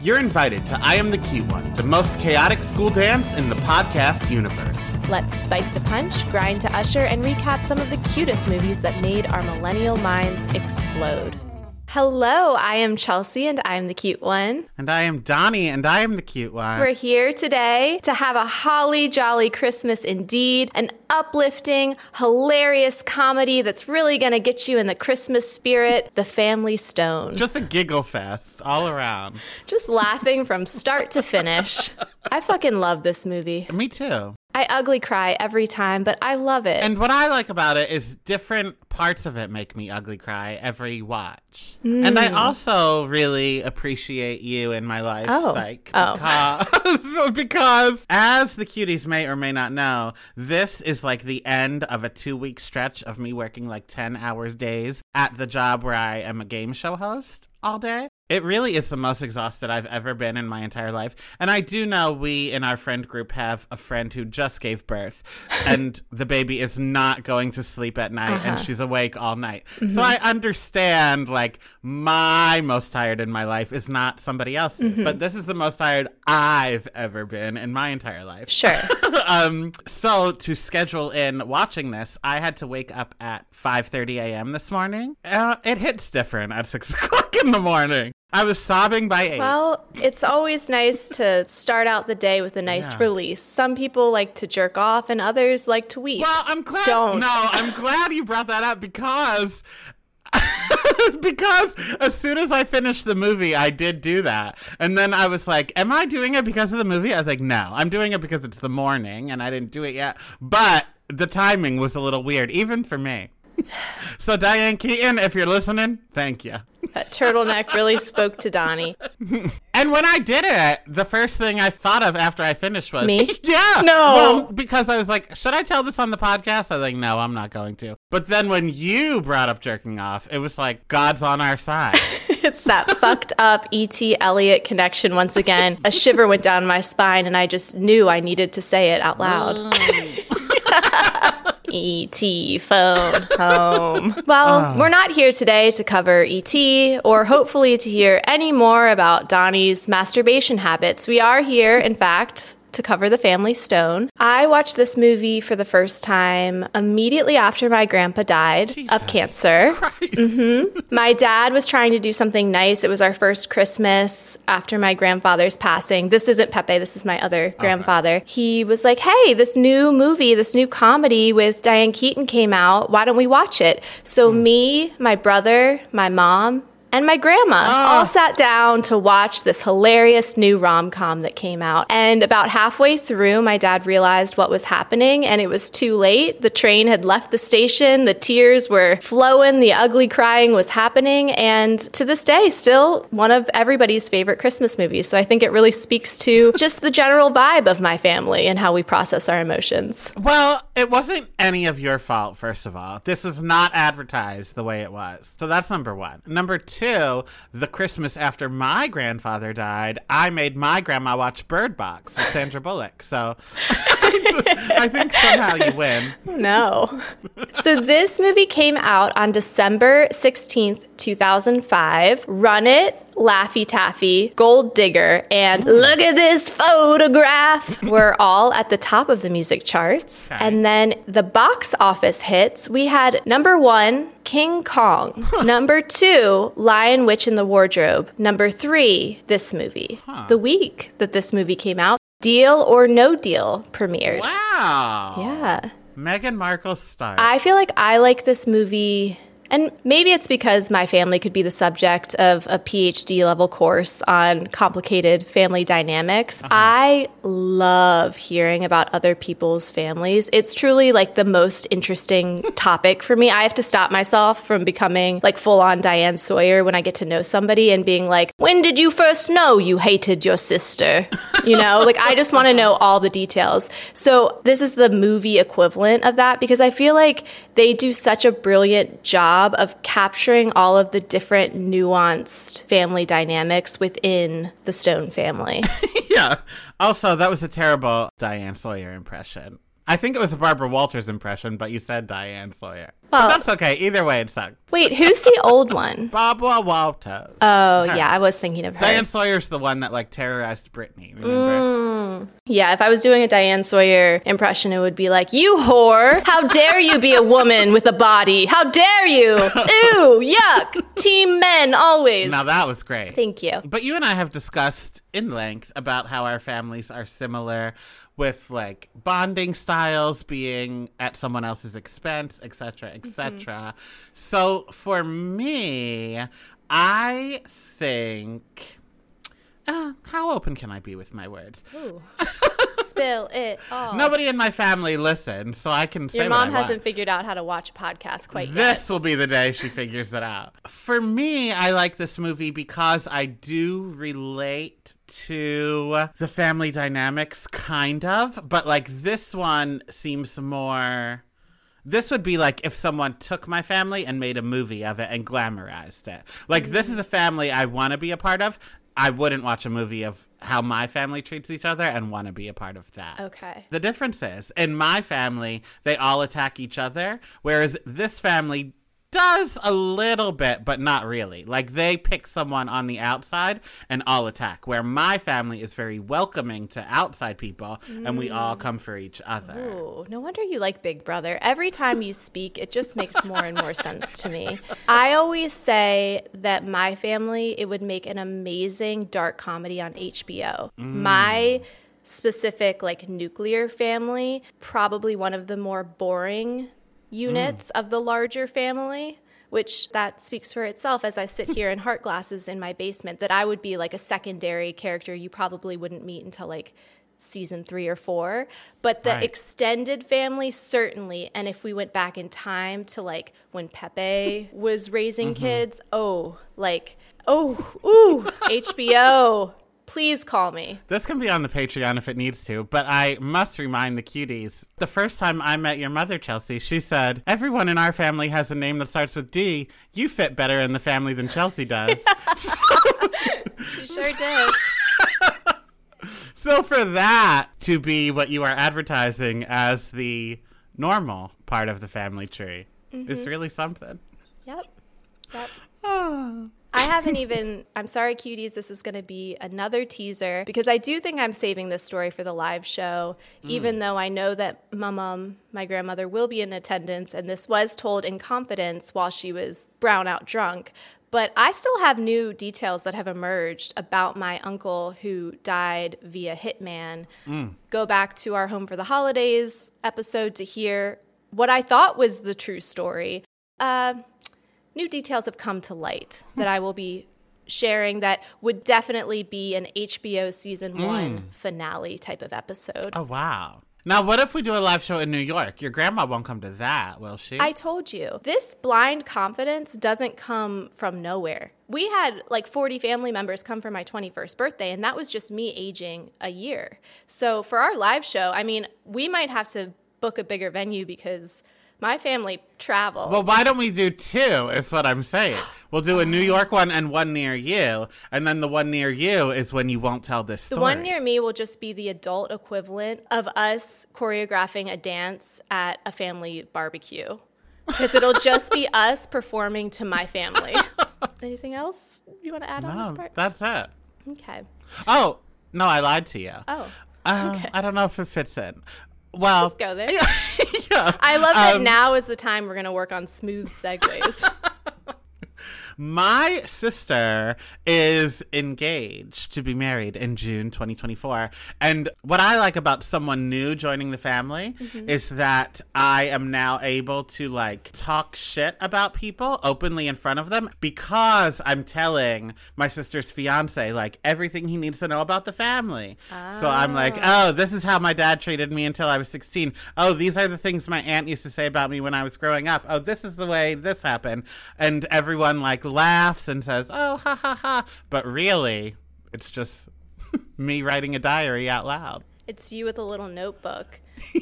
You're invited to I Am the Cute One, the most chaotic school dance in the podcast universe. Let's spike the punch, grind to usher, and recap some of the cutest movies that made our millennial minds explode. Hello, I am Chelsea and I am the cute one. And I am Donny and I am the cute one. We're here today to have a holly jolly Christmas indeed, an uplifting, hilarious comedy that's really going to get you in the Christmas spirit, The Family Stone. Just a giggle fest all around. Just laughing from start to finish. I fucking love this movie. Me too. I ugly cry every time, but I love it. And what I like about it is different parts of it make me ugly cry every watch. Mm. And I also really appreciate you in my life, oh. Psych. Oh. Because, because, as the cuties may or may not know, this is like the end of a two week stretch of me working like 10 hours days at the job where I am a game show host all day. It really is the most exhausted I've ever been in my entire life. And I do know we in our friend group have a friend who just gave birth and the baby is not going to sleep at night uh-huh. and she's awake all night. Mm-hmm. So I understand like my most tired in my life is not somebody else's, mm-hmm. but this is the most tired I've ever been in my entire life. Sure. um so to schedule in watching this, I had to wake up at 5:30 a.m. this morning. Uh, it hits different at 6 o'clock in the morning. I was sobbing by eight. Well, it's always nice to start out the day with a nice yeah. release. Some people like to jerk off, and others like to weep. Well, I'm glad. Don't. No, I'm glad you brought that up because. because as soon as I finished the movie, I did do that. And then I was like, Am I doing it because of the movie? I was like, No, I'm doing it because it's the morning and I didn't do it yet. But the timing was a little weird, even for me so Diane Keaton, if you're listening, thank you. That turtleneck really spoke to Donny. And when I did it, the first thing I thought of after I finished was me. yeah, no, well, because I was like, should I tell this on the podcast? I was like, no, I'm not going to. But then when you brought up jerking off, it was like God's on our side. it's that fucked up E.T. Elliott connection once again. A shiver went down my spine, and I just knew I needed to say it out loud. Mm. E.T. phone home. Well, oh. we're not here today to cover E.T. or hopefully to hear any more about Donny's masturbation habits. We are here, in fact, to cover the family stone. I watched this movie for the first time immediately after my grandpa died Jesus of cancer. Mm-hmm. My dad was trying to do something nice. It was our first Christmas after my grandfather's passing. This isn't Pepe, this is my other grandfather. Okay. He was like, Hey, this new movie, this new comedy with Diane Keaton came out. Why don't we watch it? So, mm. me, my brother, my mom, and my grandma oh. all sat down to watch this hilarious new rom com that came out. And about halfway through, my dad realized what was happening and it was too late. The train had left the station, the tears were flowing, the ugly crying was happening. And to this day, still one of everybody's favorite Christmas movies. So I think it really speaks to just the general vibe of my family and how we process our emotions. Well, it wasn't any of your fault, first of all. This was not advertised the way it was. So that's number one. Number two, two, the Christmas after my grandfather died, I made my grandma watch Bird Box with Sandra Bullock. So I think somehow you win. No. So this movie came out on December 16th, 2005. Run It, Laffy Taffy, Gold Digger, and Look at this photograph were all at the top of the music charts. Okay. And then the box office hits we had number one, King Kong. number two, Lion Witch in the Wardrobe. Number three, this movie. Huh. The week that this movie came out, Deal or No Deal premiered. Wow. Yeah. Meghan Markle star. I feel like I like this movie And maybe it's because my family could be the subject of a PhD level course on complicated family dynamics. Uh-huh. I love hearing about other people's families. It's truly like the most interesting topic for me. I have to stop myself from becoming like full on Diane Sawyer when I get to know somebody and being like, when did you first know you hated your sister? You know, like I just want to know all the details. So this is the movie equivalent of that because I feel like they do such a brilliant job of capturing all of the different nuanced family dynamics within the Stone family. yeah. Also, that was a terrible Diane Sawyer impression. I think it was a Barbara Walters impression, but you said Diane Sawyer. Well- but that's okay. Either way, it sucked. Wait, who's the old one? Barbara Walters. Oh, yeah, I was thinking of her. Diane Sawyer's the one that like terrorized Britney. Remember? Mm. Yeah, if I was doing a Diane Sawyer impression, it would be like, You whore! How dare you be a woman with a body? How dare you! Ew, yuck! Team men, always. Now that was great. Thank you. But you and I have discussed in length about how our families are similar with like bonding styles being at someone else's expense, etc., etc. Mm-hmm. So for me, I think uh, how open can I be with my words? Spill it all. Nobody in my family listens, so I can say Your mom hasn't figured out how to watch a podcast quite yet. This will be the day she figures it out. For me, I like this movie because I do relate to the family dynamics, kind of, but like this one seems more. This would be like if someone took my family and made a movie of it and glamorized it. Like, this is a family I want to be a part of. I wouldn't watch a movie of how my family treats each other and want to be a part of that. Okay. The difference is, in my family, they all attack each other, whereas this family does a little bit, but not really. Like they pick someone on the outside and all attack, where my family is very welcoming to outside people and we all mm. come for each other. Ooh, no wonder you like Big Brother. Every time you speak, it just makes more and more sense to me. I always say that my family, it would make an amazing dark comedy on HBO. Mm. My specific, like, nuclear family, probably one of the more boring units of the larger family. Which that speaks for itself as I sit here in heart glasses in my basement, that I would be like a secondary character you probably wouldn't meet until like season three or four. But the Right. extended family, certainly. And if we went back in time to like when Pepe was raising mm-hmm. kids, oh, like, oh, ooh, HBO, please call me. This can be on the Patreon if it needs to, but I must remind the cuties. The first time I met your mother, Chelsea, she said, Everyone in our family has a name that starts with D. You fit better in the family than Chelsea does. She sure did. So for that to be what you are advertising as the normal part of the family tree is mm-hmm. really something. Yep. Yep. Ah. I haven't even, I'm sorry, cuties, this is going to be another teaser because I do think I'm saving this story for the live show, even though I know that my mom, my grandmother, will be in attendance, and this was told in confidence while she was brown out drunk. But I still have new details that have emerged about my uncle who died via hitman. Go back to our Home for the Holidays episode to hear what I thought was the true story. Uh, new details have come to light that I will be sharing that would definitely be an HBO season hmm. one finale type of episode. Oh, wow. Now, what if we do a live show in New York? Your grandma won't come to that, will she? I told you, this blind confidence doesn't come from nowhere. We had like 40 family members come for my 21st birthday, and that was just me aging a year. So for our live show, I mean, we might have to book a bigger venue because my family travels. well, why don't we do two? Is what I'm saying. We'll do a New York one and one near you, and then the one near you is when you won't tell this story. The one near me will just be the adult equivalent of us choreographing a dance at a family barbecue. Because it'll just be us performing to my family. Anything else you want to add on this part? that's it. Okay. Oh no, I lied to you. Oh. Uh, okay. I don't know if it fits in. Well, Just go there. yeah. I love that Um, now is the time we're going to work on smooth segues. My sister is engaged to be married in June 2024. And what I like about someone new joining the family Mm-hmm. is that I am now able to like talk shit about people openly in front of them because I'm telling my sister's fiance like everything he needs to know about the family. So I'm like, Ah. oh, this is how my dad treated me until I was 16. Oh, these are the things my aunt used to say about me when I was growing up. Oh, this is the way this happened. And everyone like laughs and says, oh, ha ha ha. But really, it's just me writing a diary out loud. It's you with a little notebook.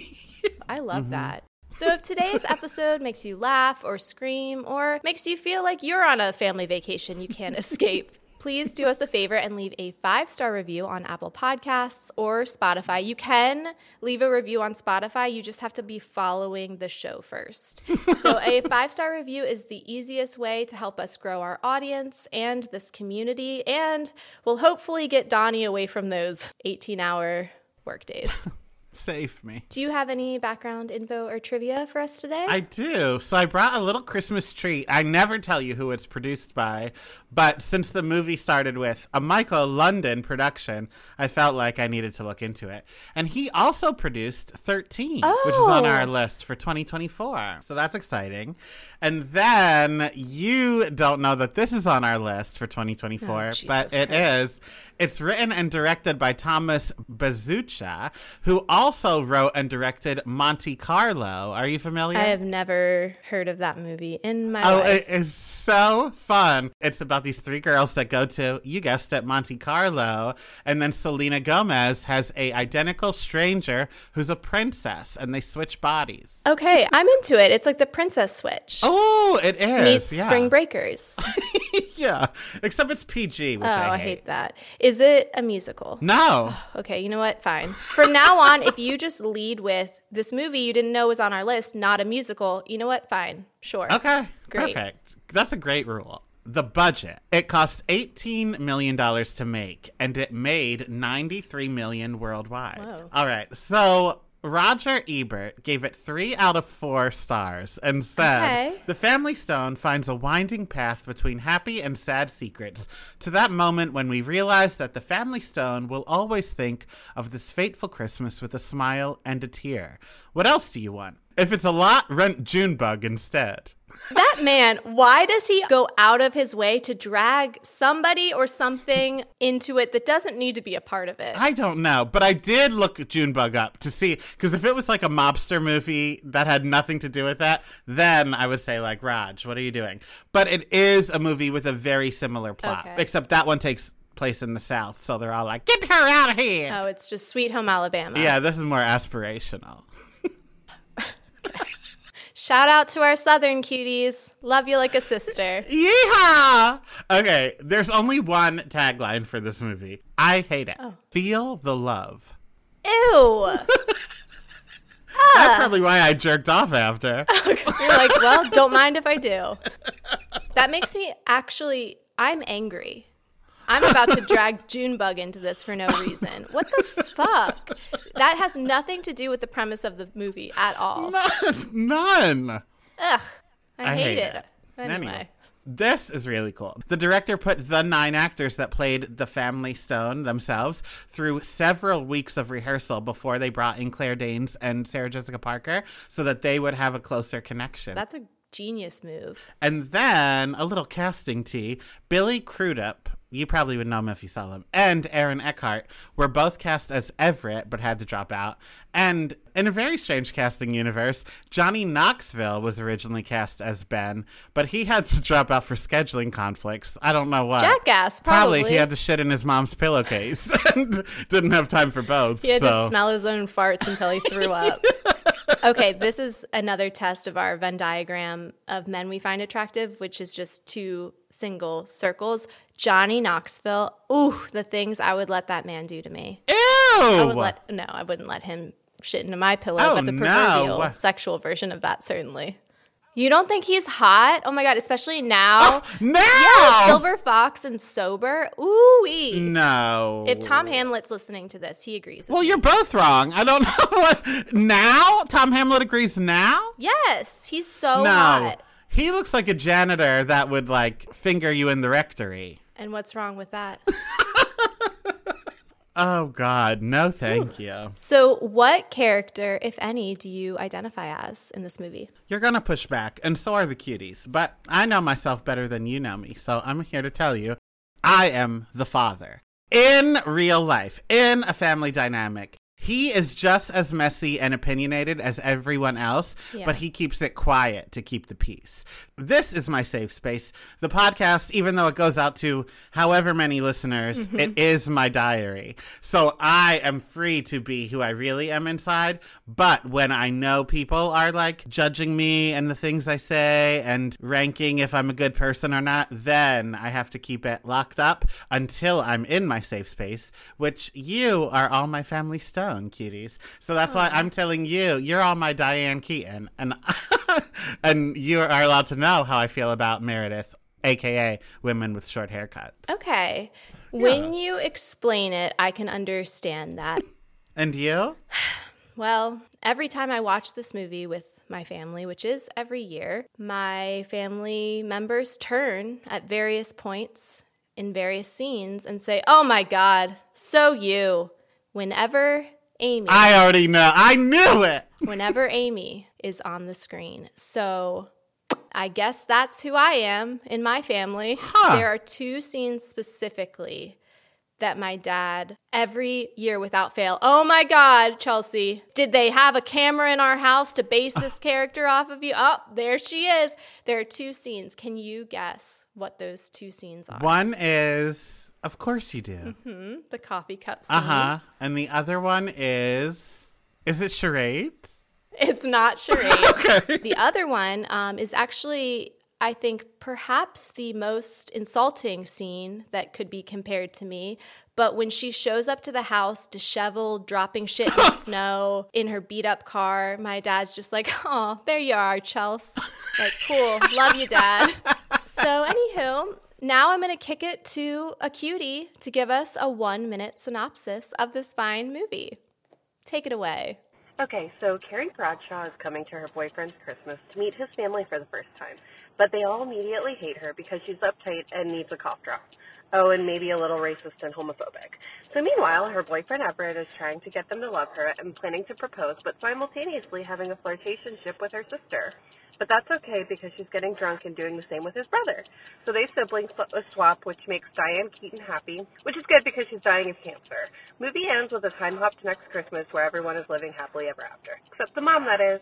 I love mm-hmm. that. So, if today's episode makes you laugh or scream or makes you feel like you're on a family vacation you can't escape, please do us a favor and leave a five star review on Apple Podcasts or Spotify. You can leave a review on Spotify, you just have to be following the show first. so, a five star review is the easiest way to help us grow our audience and this community, and will hopefully get Donny away from those 18 hour work days. Save me. Do you have any background info or trivia for us today? I do. So I brought a little Christmas treat. I never tell you who it's produced by, but since the movie started with a Michael London production, I felt like I needed to look into it. And he also produced 13, which is on Oh. our list for 2024. So that's exciting. And then you don't know that this is on our list for 2024, Oh, but it Christ. is. It's written and directed by Thomas Bezucha, who also wrote and directed Monte Carlo. Are you familiar? I have never heard of that movie in my life. Oh, life. it is so fun. It's about these three girls that go to, you guessed it, Monte Carlo. And then Selena Gomez has a identical stranger who's a princess and they switch bodies. okay, I'm into it. It's like the Princess Switch Oh, it is. meets yeah. Spring Breakers. yeah. Except it's PG, which oh, I, I hate. hate that. Is it a musical? No. Okay, you know what? Fine. From now on, if you just lead with this movie you didn't know was on our list, not a musical, you know what? Fine. Sure. Okay. Great. Perfect. That's a great rule. The budget. It cost $18 million to make, and it made 93 million worldwide. Whoa. All right. So Roger Ebert gave it three out of four stars and said Okay. The Family Stone finds a winding path between happy and sad secrets to that moment when we realize that the Family Stone will always think of this fateful Christmas with a smile and a tear. What else do you want? If it's a lot, rent Junebug instead. That man, why does he go out of his way to drag somebody or something into it that doesn't need to be a part of it? I don't know, but I did look Junebug up to see because if it was like a mobster movie that had nothing to do with that, then I would say like Raj, what are you doing? But it is a movie with a very similar plot, Okay. except that one takes place in the South, so they're all like, "Get her out of here!" Oh, it's just Sweet Home Alabama. Yeah, this is more aspirational. Shout out to our Southern cuties. Love you like a sister. Yeehaw! Okay, there's only one tagline for this movie. I hate it. Oh. Feel the love. Ew. That's probably why I jerked off after. You're like, well, don't mind if I do. That makes me actually, I'm angry. I'm about to drag Junebug into this for no reason. What the fuck? That has nothing to do with the premise of the movie at all. None. Ugh. I, I hate, hate it. it. Anyway. This is really cool. The director put the nine actors that played the Family Stone themselves through several weeks of rehearsal before they brought in Claire Danes and Sarah Jessica Parker so that they would have a closer connection. That's a genius move. and then a little casting tea. Billy Crudup, you probably would know him if you saw him, and Aaron Eckhart were both cast as Everett but had to drop out. And in a very strange casting universe, Johnny Knoxville was originally cast as Ben, but he had to drop out for scheduling conflicts. I don't know why. Jackass, probably. he had to shit in his mom's pillowcase and didn't have time for both. He had so. to smell his own farts until he threw up. okay, this is another test of our Venn diagram of men we find attractive, which is just two single circles. Johnny Knoxville. Ooh, the things I would let that man do to me. Ew! I would let no, I wouldn't let him shit into my pillow, Oh, but the no. sexual version of that certainly. You don't think he's hot? Oh my god, especially now. Oh, no! Yeah, Silver Fox and sober. Ooh wee. No. If Tom Hamlet's listening to this, he agrees. With Well, me. you're both wrong. I don't know what. Now? Tom Hamlet agrees now? Yes, he's so no. hot. He looks like a janitor that would like finger you in the rectory. And what's wrong with that? Oh God, no, thank you. so, what character, if any, do you identify as in this movie? You're gonna push back, and so are the cuties. But I know myself better than you know me, so I'm here to tell you, I am the father. In real life, in a family dynamic, he is just as messy and opinionated as everyone else, Yeah. but he keeps it quiet to keep the peace. This is my safe space. The podcast, even though it goes out to however many listeners, mm-hmm. it is my diary. So I am free to be who I really am inside. But when I know people are like judging me and the things I say and ranking if I'm a good person or not, then I have to keep it locked up until I'm in my safe space, which you are all my family stone, cuties. So that's why I'm oh. telling you, you're all my Diane Keaton, and and you are allowed to know how I feel about Meredith, aka women with short haircuts. Okay. When you explain it, I can understand that. And you? Well, every time I watch this movie with my family, which is every year, my family members turn at various points in various scenes and say, Oh my God, so you. Whenever Amy, I already know. I knew it. whenever Amy is on the screen. So I guess that's who I am in my family. Huh. There are two scenes specifically that my dad every year without fail. Oh my God, Chelsea, did they have a camera in our house to base this character off of you? Oh, there she is. There are two scenes. Can you guess what those two scenes are? One is, of course you do. The coffee cup scene. Uh huh. And the other one is, is it charades? It's not charades. The other one um, is actually, I think, perhaps the most insulting scene that could be compared to me. But when she shows up to the house, disheveled, dropping shit in the snow in her beat up car, my dad's just like, oh, there you are, Chelsea. Like, cool. Love you, dad. So, anywho, now I'm going to kick it to a cutie to give us a one minute synopsis of this fine movie. Take it away. Okay, so Carrie Bradshaw is coming to her boyfriend's Christmas to meet his family for the first time, but they all immediately hate her because she's uptight and needs a cough drop. Oh, and maybe a little racist and homophobic. So meanwhile, her boyfriend Everett is trying to get them to love her and planning to propose, but simultaneously having a flirtationship with her sister. But that's okay because she's getting drunk and doing the same with his brother. So they siblings uh, swap, which makes Diane Keaton happy, which is good because she's dying of cancer. Movie ends with a time hop to next Christmas where everyone is living happily ever after. Except the mom, that is.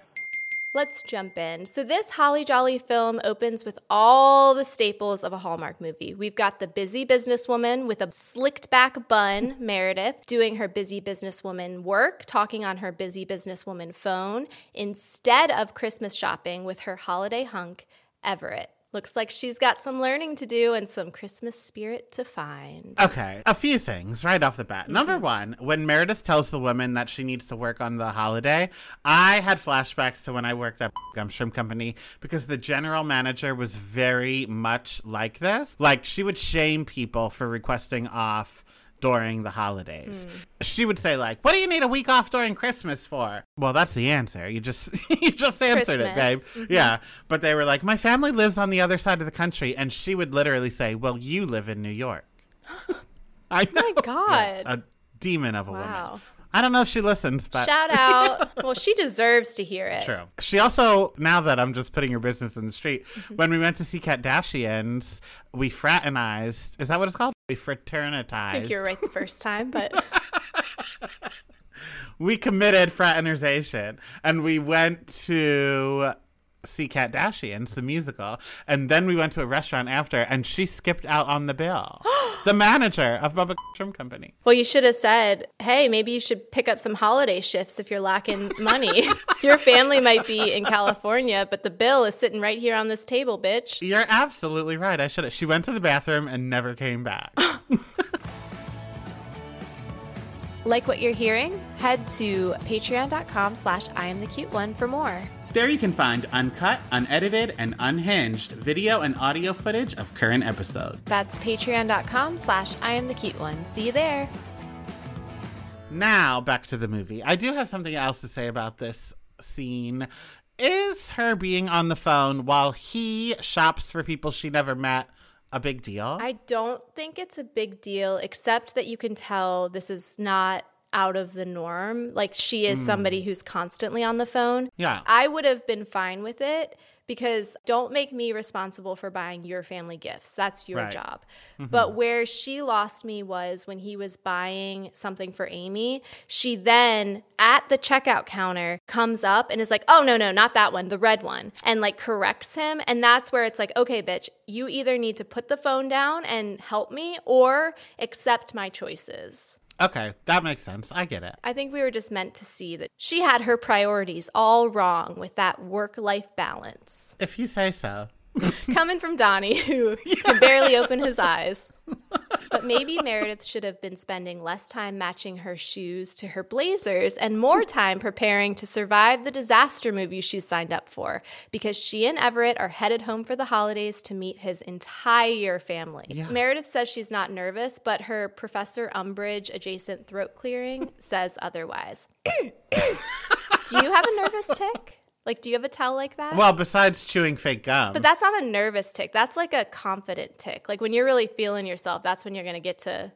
Let's jump in. So, this Holly Jolly film opens with all the staples of a Hallmark movie. We've got the busy businesswoman with a slicked back bun, Meredith, doing her busy businesswoman work, talking on her busy businesswoman phone, instead of Christmas shopping with her holiday hunk, Everett. Looks like she's got some learning to do and some Christmas spirit to find. Okay, a few things right off the bat. Mm-hmm. Number one, when Meredith tells the woman that she needs to work on the holiday, I had flashbacks to when I worked at Gump Shrimp Company because the general manager was very much like this. Like, she would shame people for requesting off during the holidays. She would say like, "What do you need a week off during Christmas for?" Well, that's the answer. You just you just answered it, babe. Christmas. Yeah, but they were like, "My family lives on the other side of the country," and she would literally say, "Well, you live in New York." I know. my God. a demon of a Wow. woman. I don't know if she listens, but Shout out. Well, she deserves to hear it. True. She also, now that I'm just putting your business in the street, Mm-hmm. when we went to see Kardashians, we fraternized. Is that what it's called? We fraternitized. I think you're right the first time, but we committed fraternization and we went to see Kardashians, the musical, and then we went to a restaurant after, and she skipped out on the bill. the manager of Bubba Shrimp Company. Well, you should have said, hey, maybe you should pick up some holiday shifts if you're lacking money. Your family might be in California, but the bill is sitting right here on this table, bitch. You're absolutely right. I should have. She went to the bathroom and never came back. Like what you're hearing? Head to patreon.com slash I am the cute one for more. There you can find uncut, unedited, and unhinged video and audio footage of current episodes. That's patreon.com slash I am the cute one. See you there. Now, back to the movie. I do have something else to say about this scene. is her being on the phone while he shops for people she never met a big deal? I don't think it's a big deal, except that you can tell this is not out of the norm. Like she is hmm. somebody who's constantly on the phone. Yeah. I would have been fine with it because don't make me responsible for buying your family gifts. That's your Right. job. Mm-hmm. But where she lost me was when he was buying something for Amy. She then at the checkout counter comes up and is like, "Oh no, no, not that one, the red one." And like corrects him, and that's where it's like, "Okay, bitch, you either need to put the phone down and help me or accept my choices." Okay, that makes sense. I get it. I think we were just meant to see that she had her priorities all wrong with that work life balance. If you say so. Coming from Donny, who can barely open his eyes. But maybe Meredith should have been spending less time matching her shoes to her blazers and more time preparing to survive the disaster movie she signed up for because she and Everett are headed home for the holidays to meet his entire family. Meredith says she's not nervous, but her Professor Umbridge adjacent throat clearing says otherwise. do you have a nervous tick? Like, do you have a tell like that? Well, besides chewing fake gum. But that's not a nervous tick. That's like a confident tick. Like when you're really feeling yourself, that's when you're going to get to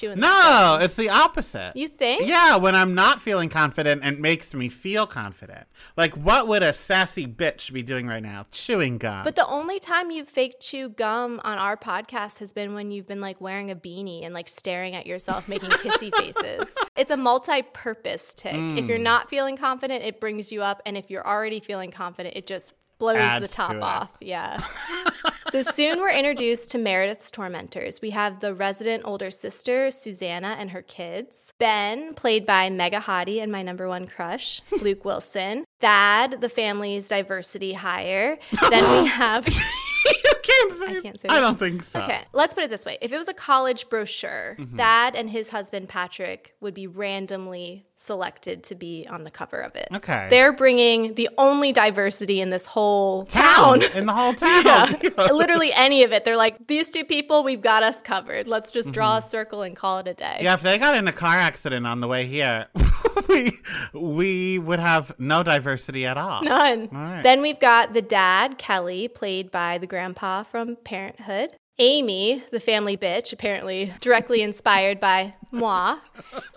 get to chewing. the no, it's the opposite. You think? Yeah, when I'm not feeling confident, it makes me feel confident. Like, what would a sassy bitch be doing right now? Chewing gum. But the only time you've fake chew gum on our podcast has been when you've been like wearing a beanie and like staring at yourself, making kissy faces. It's a multi purpose tick. If Mm. you're not feeling confident, it brings you up. And if you're already feeling confident, it just blows the top to off. Yeah. so soon we're introduced to Meredith's tormentors. We have the resident older sister, Susannah, and her kids. Ben, played by Mega Hottie and my number one crush, Luke Wilson. Thad, the family's diversity hire. Then we have. you can't say I can't say I that. don't think so. Okay, let's put it this way. If it was a college brochure, Mm-hmm. Thad and his husband Patrick would be randomly selected to be on the cover of it. Okay. They're bringing the only diversity in this whole Town. town. In the whole town. Yeah, literally any of it. They're like, these two people, we've got us covered. Let's just draw a circle and call it a day. Mm-hmm. Yeah, if they got in a car accident on the way here, we we would have no diversity at all. None. All right. Then we've got the dad, Kelly, played by the grandpa from Parenthood. Amy, the family bitch, apparently directly inspired by moi.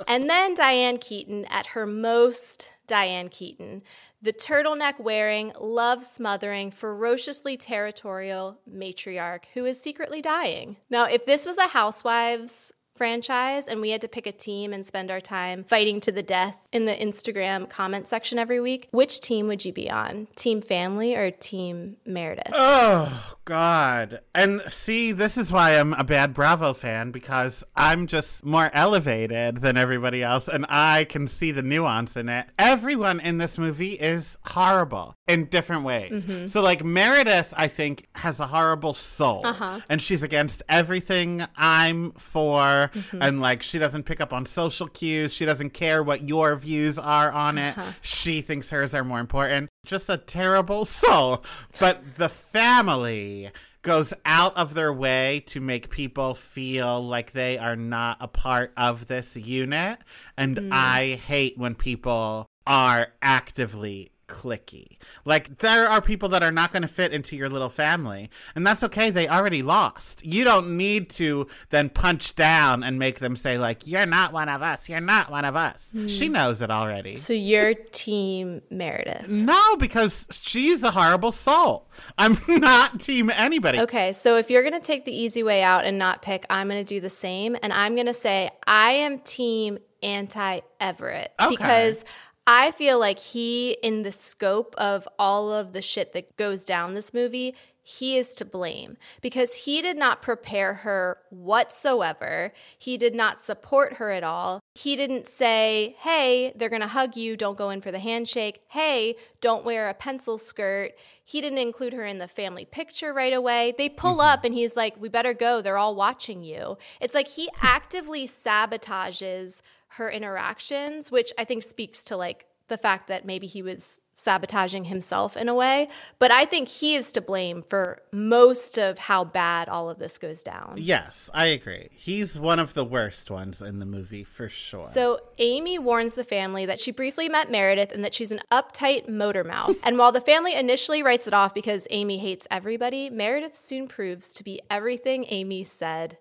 And then Diane Keaton at her most Diane Keaton. The turtleneck wearing, love smothering, ferociously territorial matriarch who is secretly dying. Now, if this was a Housewives franchise and we had to pick a team and spend our time fighting to the death in the Instagram comment section every week, which team would you be on? Team family or team Meredith? Oh God! And see, this is why I'm a bad Bravo fan because I'm just more elevated than everybody else, and I can see the nuance in it. Everyone in this movie is horrible in different ways. Mm-hmm. So, like Meredith, I think has a horrible soul, uh-huh. and she's against everything I'm for, mm-hmm. and like she doesn't pick up on social cues. She doesn't care what your views are on it. Uh-huh. She thinks hers are more important. Just a terrible soul. But the family goes out of their way to make people feel like they are not a part of this unit. And hmm. I hate when people are actively clicky. Like there are people that are not going to fit into your little family, and that's okay. They already lost. You don't need to then punch down and make them say like you're not one of us. You're not one of us. Hmm. She knows it already. So you're team Meredith. No, because she's a horrible soul. I'm not team anybody. Okay, so if you're going to take the easy way out and not pick, I'm going to do the same. And I'm going to say I am team anti Everett Okay. because I feel like he, in the scope of all of the shit that goes down this movie, he is to blame because he did not prepare her whatsoever. He did not support her at all. He didn't say, hey, they're going to hug you, don't go in for the handshake. Hey, don't wear a pencil skirt. He didn't include her in the family picture right away. They pull mm-hmm. up and he's like, we better go. They're all watching you. It's like he actively sabotages her interactions, which I think speaks to like the fact that maybe he was sabotaging himself in a way. But I think he is to blame for most of how bad all of this goes down. Yes, I agree. He's one of the worst ones in the movie for sure. So Amy warns the family that she briefly met Meredith and that she's an uptight motor mouth. and while the family initially writes it off because Amy hates everybody, Meredith soon proves to be everything Amy said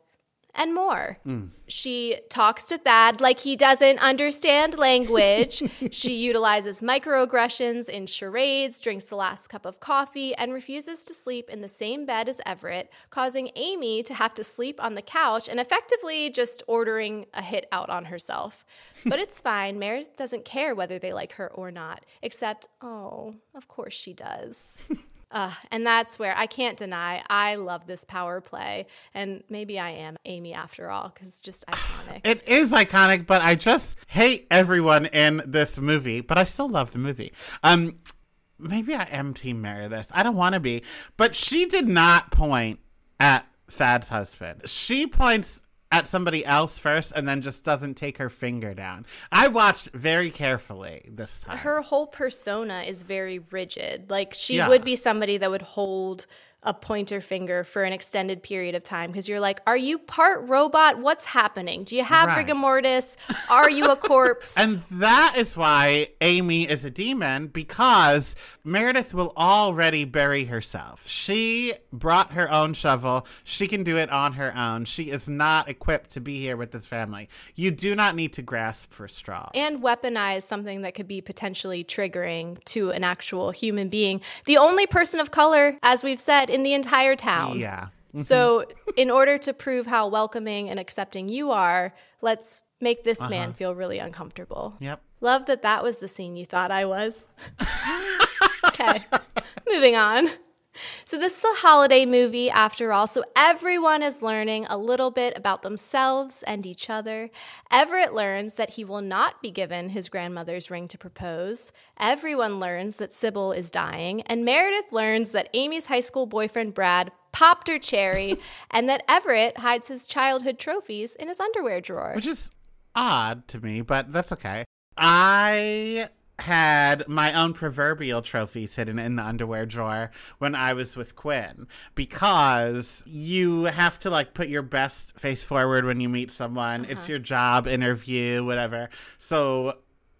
and more. Mm. She talks to Thad like he doesn't understand language. she utilizes microaggressions in charades, drinks the last cup of coffee, and refuses to sleep in the same bed as Everett, causing Amy to have to sleep on the couch and effectively just ordering a hit out on herself. But it's fine. Meredith doesn't care whether they like her or not, except, oh, of course she does. Uh, and that's where I can't deny I love this power play. And maybe I am Amy after all, because it's just iconic. It is iconic, but I just hate everyone in this movie, but I still love the movie. Um, maybe I am Team Meredith. I don't want to be, but she did not point at Thad's husband. She points at somebody else first and then just doesn't take her finger down. I watched very carefully this time. Her whole persona is very rigid. Like she Yeah. would be somebody that would hold a pointer finger for an extended period of time because you're like, are you part robot? What's happening? Do you have Right. rigor mortis? Are you a corpse? And that is why Amy is a demon because Meredith will already bury herself. She brought her own shovel. She can do it on her own. She is not equipped to be here with this family. You do not need to grasp for straws. and weaponize something that could be potentially triggering to an actual human being. The only person of color, as we've said, in the entire town. yeah. Mm-hmm. So, in order to prove how welcoming and accepting you are, let's make this uh-huh. man feel really uncomfortable. Yep. Love that that was the scene you thought I was. okay, moving on. So, this is a holiday movie after all, so everyone is learning a little bit about themselves and each other. Everett learns that he will not be given his grandmother's ring to propose. Everyone learns that Sybil is dying. And Meredith learns that Amy's high school boyfriend, Brad, popped her cherry, and that Everett hides his childhood trophies in his underwear drawer. Which is odd to me, but that's okay. I had my own proverbial trophies hidden in the underwear drawer when I was with Quinn because you have to like put your best face forward when you meet someone. It's uh-huh. your job interview, whatever. So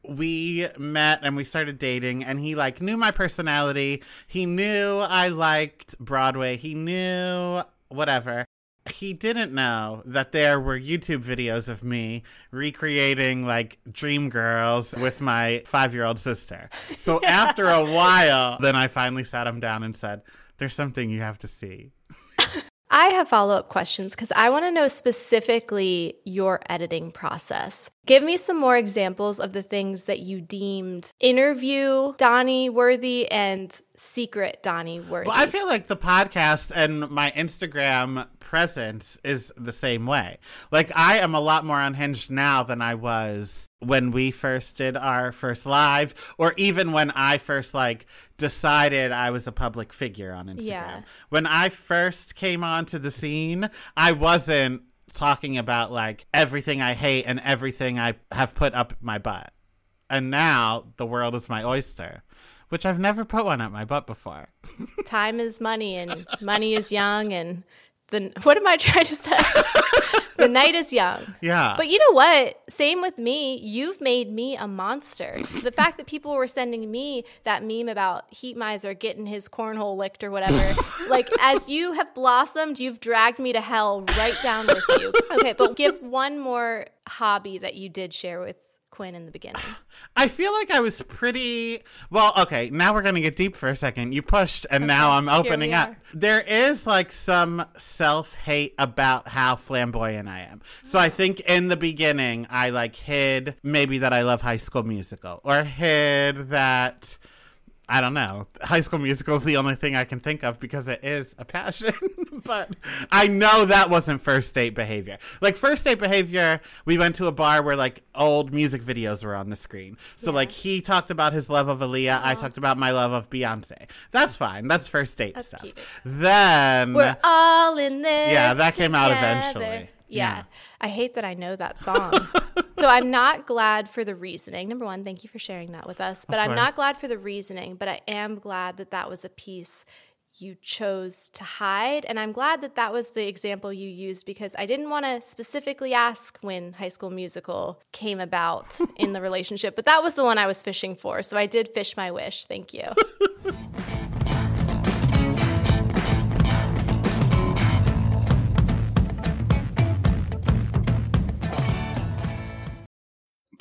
we met and we started dating and he like knew my personality. He knew I liked Broadway. He knew whatever he didn't know that there were YouTube videos of me recreating like Dream Girls with my five year old sister. So after a while, then I finally sat him down and said, There's something you have to see. I have follow up questions because I want to know specifically your editing process. Give me some more examples of the things that you deemed interview Donny worthy and secret Donny worthy. Well, I feel like the podcast and my Instagram presence is the same way. Like, I am a lot more unhinged now than I was when we first did our first live, or even when I first, like, decided I was a public figure on Instagram. Yeah. When I first came onto the scene, I wasn't talking about, like, everything I hate and everything I have put up my butt. And now the world is my oyster. Which I've never put one up my butt before. Time is money and money is young and the what am I trying to say? the night is young. Yeah. But you know what? Same with me. You've made me a monster. The fact that people were sending me that meme about Heat Miser getting his cornhole licked or whatever, like as you have blossomed, you've dragged me to hell right down with you. Okay, but give one more hobby that you did share with Quinn in the beginning. I feel like I was pretty well. Okay, now we're gonna get deep for a second. You pushed, and now I'm opening up. There is like some self hate about how flamboyant I am. So I think in the beginning, I like hid maybe that I love High School Musical, or hid that. I don't know. High School Musical is the only thing I can think of because it is a passion. but I know that wasn't first date behavior. Like first date behavior, we went to a bar where like old music videos were on the screen. So like he talked about his love of Aaliyah, I uh-huh. talked about my love of Beyonce. That's fine. That's first date That's stuff. cute. Then We're all in this. Yeah, that came out eventually. Yeah. Yeah. I hate that I know that song. So I'm not glad for the reasoning. Number one, thank you for sharing that with us. But I'm not glad for the reasoning, but I am glad that that was a piece you chose to hide. And I'm glad that that was the example you used because I didn't want to specifically ask when High School Musical came about in the relationship, but that was the one I was fishing for. So I did fish my wish. Thank you.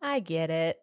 I get it.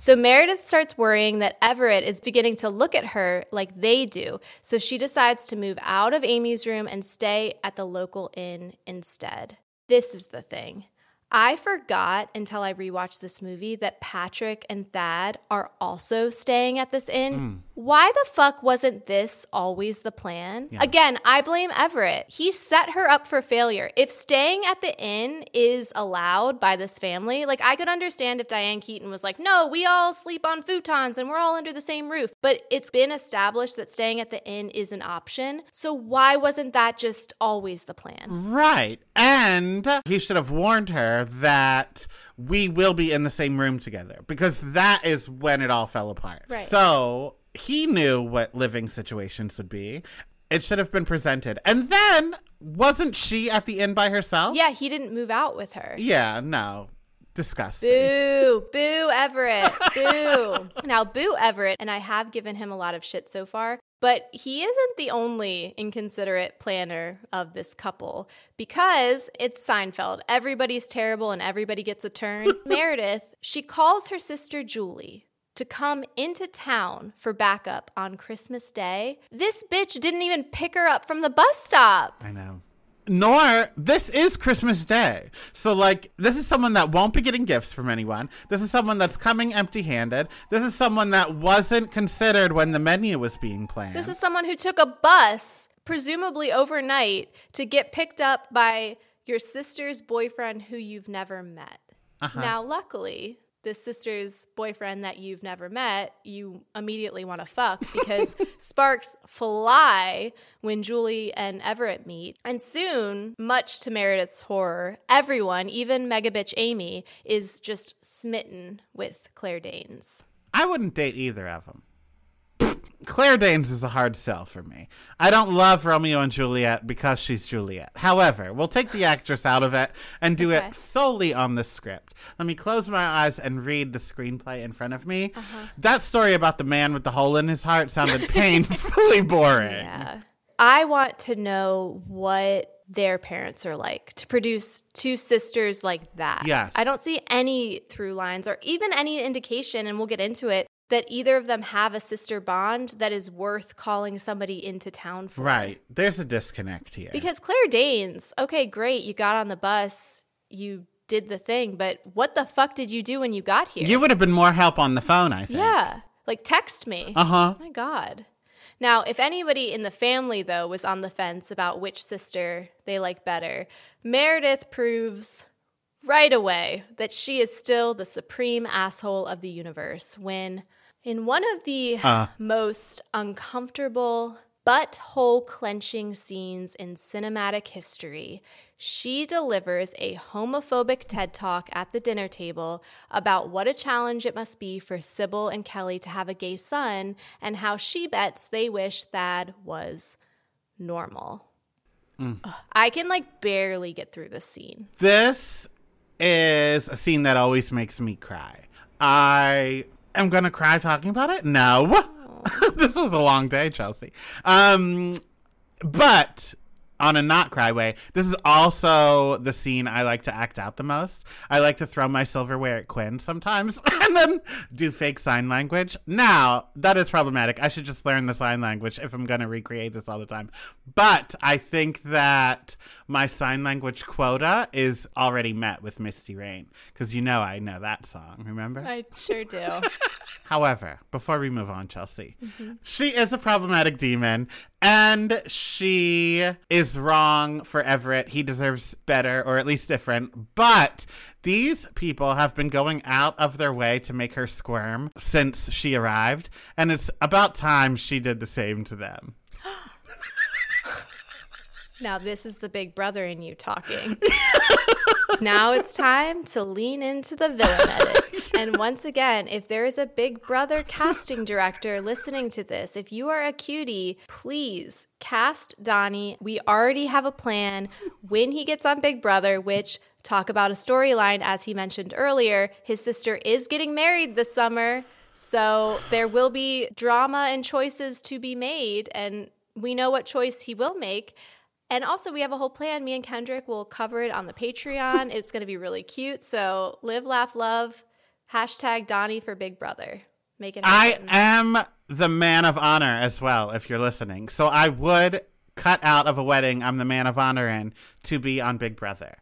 So Meredith starts worrying that Everett is beginning to look at her like they do. So she decides to move out of Amy's room and stay at the local inn instead. This is the thing. I forgot until I rewatched this movie that Patrick and Thad are also staying at this inn. Hmm. Why the fuck wasn't this always the plan? Yeah. Again, I blame Everett. He set her up for failure. If staying at the inn is allowed by this family, like I could understand if Diane Keaton was like, no, we all sleep on futons and we're all under the same roof. But it's been established that staying at the inn is an option. So why wasn't that just always the plan? Right. And he should have warned her that we will be in the same room together because that is when it all fell apart. Right. So he knew what living situations would be. It should have been presented. And then, wasn't she at the inn by herself? Yeah, he didn't move out with her. Yeah, no. Disgusting. Boo, boo Everett, boo. now, boo Everett, and I have given him a lot of shit so far, but he isn't the only inconsiderate planner of this couple because it's Seinfeld. Everybody's terrible and everybody gets a turn. Meredith, she calls her sister Julie to come into town for backup on Christmas Day. This bitch didn't even pick her up from the bus stop. I know. Nor, this is Christmas Day. So, like, this is someone that won't be getting gifts from anyone. This is someone that's coming empty handed. This is someone that wasn't considered when the menu was being planned. This is someone who took a bus, presumably overnight, to get picked up by your sister's boyfriend who you've never met. Uh-huh. Now, luckily, this sister's boyfriend that you've never met, you immediately want to fuck because sparks fly when Julie and Everett meet. And soon, much to Meredith's horror, everyone, even Megabitch Amy, is just smitten with Claire Danes. I wouldn't date either of them. Claire Danes is a hard sell for me. I don't love Romeo and Juliet because she's Juliet. However, we'll take the actress out of it and do Okay. it solely on the script. Let me close my eyes and read the screenplay in front of me. Uh-huh. That story about the man with the hole in his heart sounded painfully boring. Yeah. I want to know what their parents are like to produce two sisters like that. Yes. I don't see any through lines or even any indication, and we'll get into it, that either of them have a sister bond that is worth calling somebody into town for. Right. There's a disconnect here. Because Claire Danes, okay, great, you got on the bus, you did the thing, but what the fuck did you do when you got here? you would have been more help on the phone, I think. Yeah. Like text me. Uh huh. Oh my God. Now, if anybody in the family, though, was on the fence about which sister they like better, Meredith proves right away that she is still the supreme asshole of the universe when, in one of the ah. most uncomfortable, butthole clenching scenes in cinematic history, she delivers a homophobic TED talk at the dinner table about what a challenge it must be for Sybil and Kelly to have a gay son and how she bets they wish Thad was normal. Mm. Ugh, I can like barely get through this scene. This is a scene that always makes me cry. I am gonna cry talking about it. No, this was a long day, Chelsea. Um, but on a not cry way, this is also the scene I like to act out the most. I like to throw my silverware at Quinn sometimes and then do fake sign language. Now, that is problematic. I should just learn the sign language if I'm going to recreate this all the time. But I think that my sign language quota is already met with Misty Rain because you know I know that song, remember? I sure do. However, before we move on, Chelsea, she is a problematic demon and she is wrong for Everett. He deserves better or at least different. But these people have been going out of their way to make her squirm since she arrived. And it's about time she did the same to them. Now, this is the big brother in you talking. now it's time to lean into the villain edit. And once again, if there is a big brother casting director listening to this, if you are a cutie, please cast Donny. We already have a plan when he gets on Big Brother, which talk about a storyline, as he mentioned earlier. His sister is getting married this summer. So there will be drama and choices to be made. And we know what choice he will make. And also, we have a whole plan. Me and Kendrick will cover it on the Patreon. it's going to be really cute. So, live, laugh, love. Hashtag Donny for Big Brother. Make it I am the man of honor as well, if you're listening. So I would cut out of a wedding I'm the man of honor in to be on Big Brother.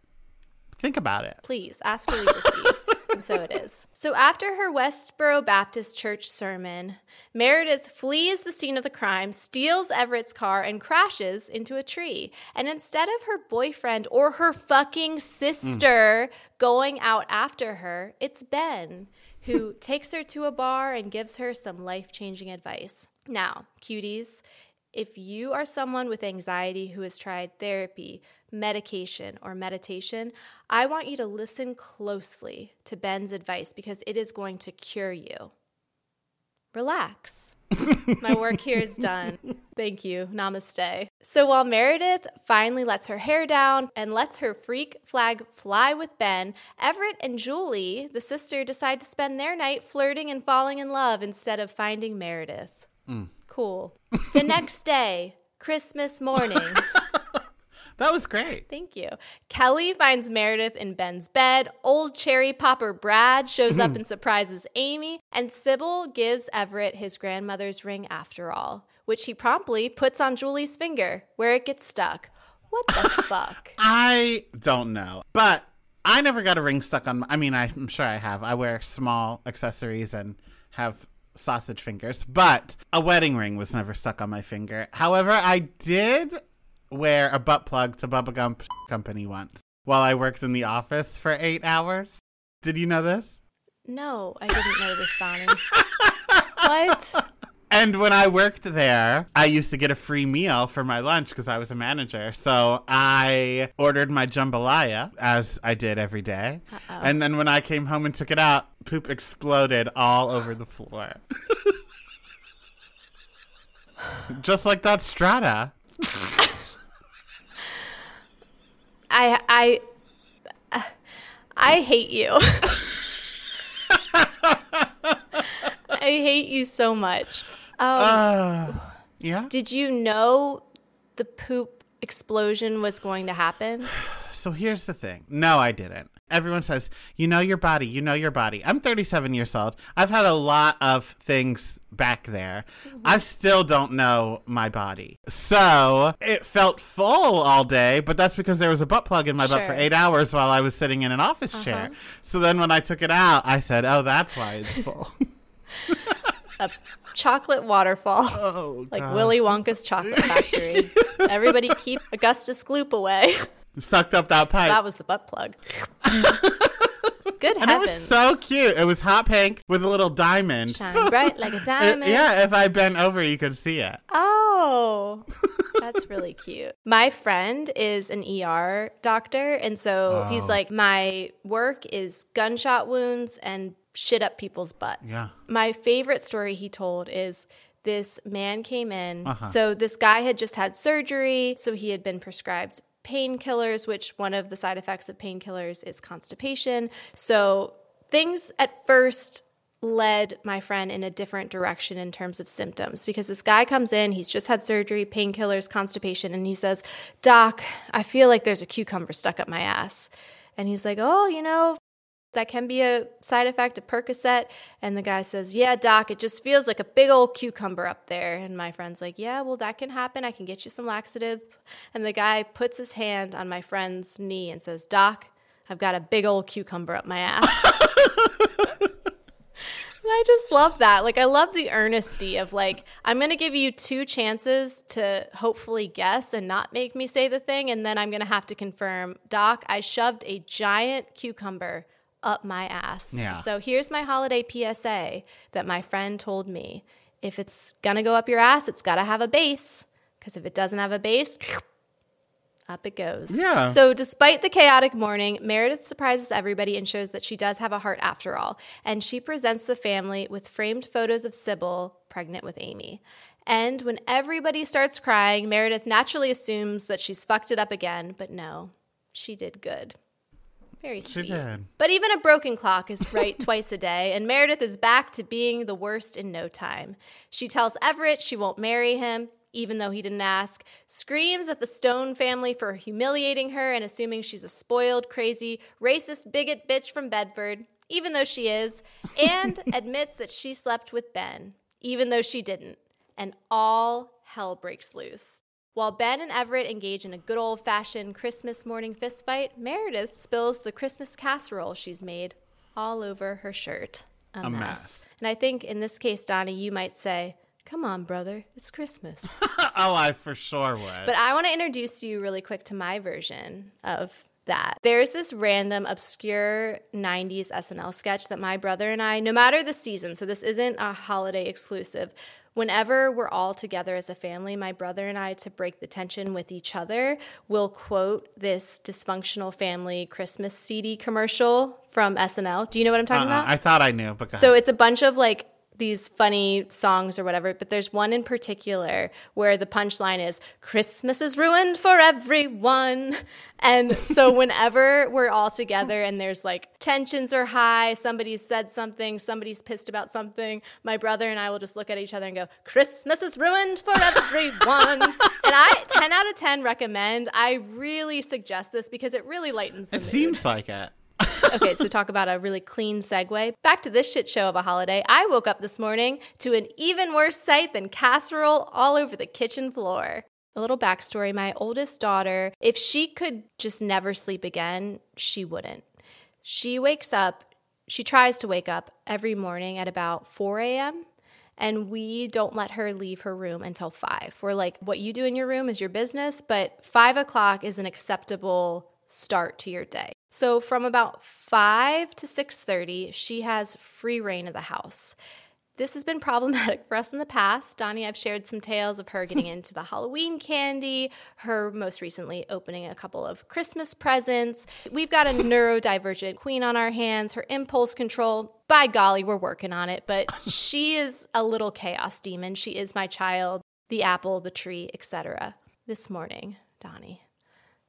Think about it. Please ask for receive. and so it is. So after her Westboro Baptist Church sermon, Meredith flees the scene of the crime, steals Everett's car, and crashes into a tree. And instead of her boyfriend or her fucking sister going out after her, it's Ben who takes her to a bar and gives her some life changing advice. Now, cuties, if you are someone with anxiety who has tried therapy, medication, or meditation, I want you to listen closely to Ben's advice because it is going to cure you. Relax. My work here is done. Thank you. Namaste. So while Meredith finally lets her hair down and lets her freak flag fly with Ben, Everett and Julie, the sister, decide to spend their night flirting and falling in love instead of finding Meredith. Mm. Cool. The next day, Christmas morning. That was great. Thank you. Kelly finds Meredith in Ben's bed. Old cherry popper Brad shows up mm-hmm. and surprises Amy. And Sybil gives Everett his grandmother's ring after all, which he promptly puts on Julie's finger, where it gets stuck. What the fuck? I don't know, but I never got a ring stuck on. My, I mean, I'm sure I have. I wear small accessories and have sausage fingers, but a wedding ring was never stuck on my finger. However, I did wear a butt plug to Bubba Gump Company once while I worked in the office for eight hours. Did you know this? No, I didn't know this, Donnie. what? And when I worked there, I used to get a free meal for my lunch because I was a manager. So I ordered my jambalaya, as I did every day. And then when I came home and took it out, poop exploded all over the floor. Just like that strata. I I I hate you. I hate you so much. Um, Uh, yeah. did you know the poop explosion was going to happen? So here's the thing. No, I didn't. Everyone says, you know your body, you know your body. I'm 37 years old. I've had a lot of things back there. Mm-hmm. I still don't know my body. So it felt full all day, but that's because there was a butt plug in my butt for eight hours while I was sitting in an office uh-huh. chair. So then when I took it out, I said, oh, that's why it's full. A chocolate waterfall, oh, like. Willy Wonka's chocolate factory. Everybody keep Augustus Gloop away. Sucked up that pipe. That was the butt plug. Good and it was so cute. It was hot pink with a little diamond. Shine bright like a It- diamond. yeah, if I bent over, you could see it. Oh, that's really cute. My friend is an ER doctor. And so Oh. he's like, my work is gunshot wounds and shit up people's butts. Yeah. My favorite story he told is this man came in. Uh-huh. So this guy had just had surgery. So he had been prescribed painkillers, which one of the side effects of painkillers is constipation. So things at first led my friend in a different direction in terms of symptoms because this guy comes in, he's just had surgery, painkillers, constipation, and he says, Doc, I feel like there's a cucumber stuck up my ass. And he's like, Oh, you know, that can be a side effect of Percocet. And the guy says, Yeah, doc, it just feels like a big old cucumber up there. And my friend's like, Yeah, well, that can happen. I can get you some laxatives. And the guy puts his hand on my friend's knee and says, Doc, I've got a big old cucumber up my ass. I just love that. Like, I love the earnesty of, like, I'm going to give you two chances to hopefully guess and not make me say the thing. And then I'm going to have to confirm, Doc, I shoved a giant cucumber up my ass. Yeah. So here's my holiday PSA that my friend told me. If it's to go up your ass, it's got to have a base. Because if it doesn't have a base, up it goes. Yeah. So, despite the chaotic morning, Meredith surprises everybody and shows that she does have a heart after all. And she presents the family with framed photos of Sybil pregnant with Amy. And when everybody starts crying, Meredith naturally assumes that she's fucked it up again, but no, she did good. Very sweet. did. But even a broken clock is right twice a day, and Meredith is back to being the worst in no time. She tells Everett she won't marry him, even though he didn't ask, screams at the Stone family for humiliating her and assuming she's a spoiled, crazy, racist bigot bitch from Bedford, even though she is, and admits that she slept with Ben, even though she didn't. And all hell breaks loose. While Ben and Everett engage in a good old fashioned Christmas morning fistfight, Meredith spills the Christmas casserole she's made all over her shirt. A, A mess. mess. And I think in this case, Donny, you might say, Come on, brother, it's Christmas. oh, I for sure would. But I want to introduce you really quick to my version of that. There's this random, obscure 90s SNL sketch that my brother and I, no matter the season, so this isn't a holiday exclusive, whenever we're all together as a family, my brother and I, to break the tension with each other, will quote this dysfunctional family Christmas CD commercial from SNL. Do you know what I'm talking Uh-uh, about? I thought I knew, but So it's a bunch of like these funny songs or whatever, but there's one in particular where the punchline is Christmas is ruined for everyone. And so whenever we're all together and there's like tensions are high, somebody's said something, somebody's pissed about something, my brother and I will just look at each other and go, Christmas is ruined for everyone. and I 10 out of 10 recommend. I really suggest this because it really lightens the it mood seems like it. Okay, so talk about a really clean segue. Back to this shit show of a holiday. I woke up this morning to an even worse sight than casserole all over the kitchen floor. A little backstory my oldest daughter, if she could just never sleep again, she wouldn't. She wakes up, she tries to wake up every morning at about 4 a.m. And we don't let her leave her room until five. We're like, what you do in your room is your business, but five o'clock is an acceptable start to your day. So from about 5 to 6:30, she has free reign of the house. This has been problematic for us in the past. Donny, I've shared some tales of her getting into the Halloween candy, her most recently opening a couple of Christmas presents. We've got a neurodivergent queen on our hands, her impulse control. By golly, we're working on it, but she is a little chaos demon. She is my child. the apple, the tree, etc. This morning, Donny,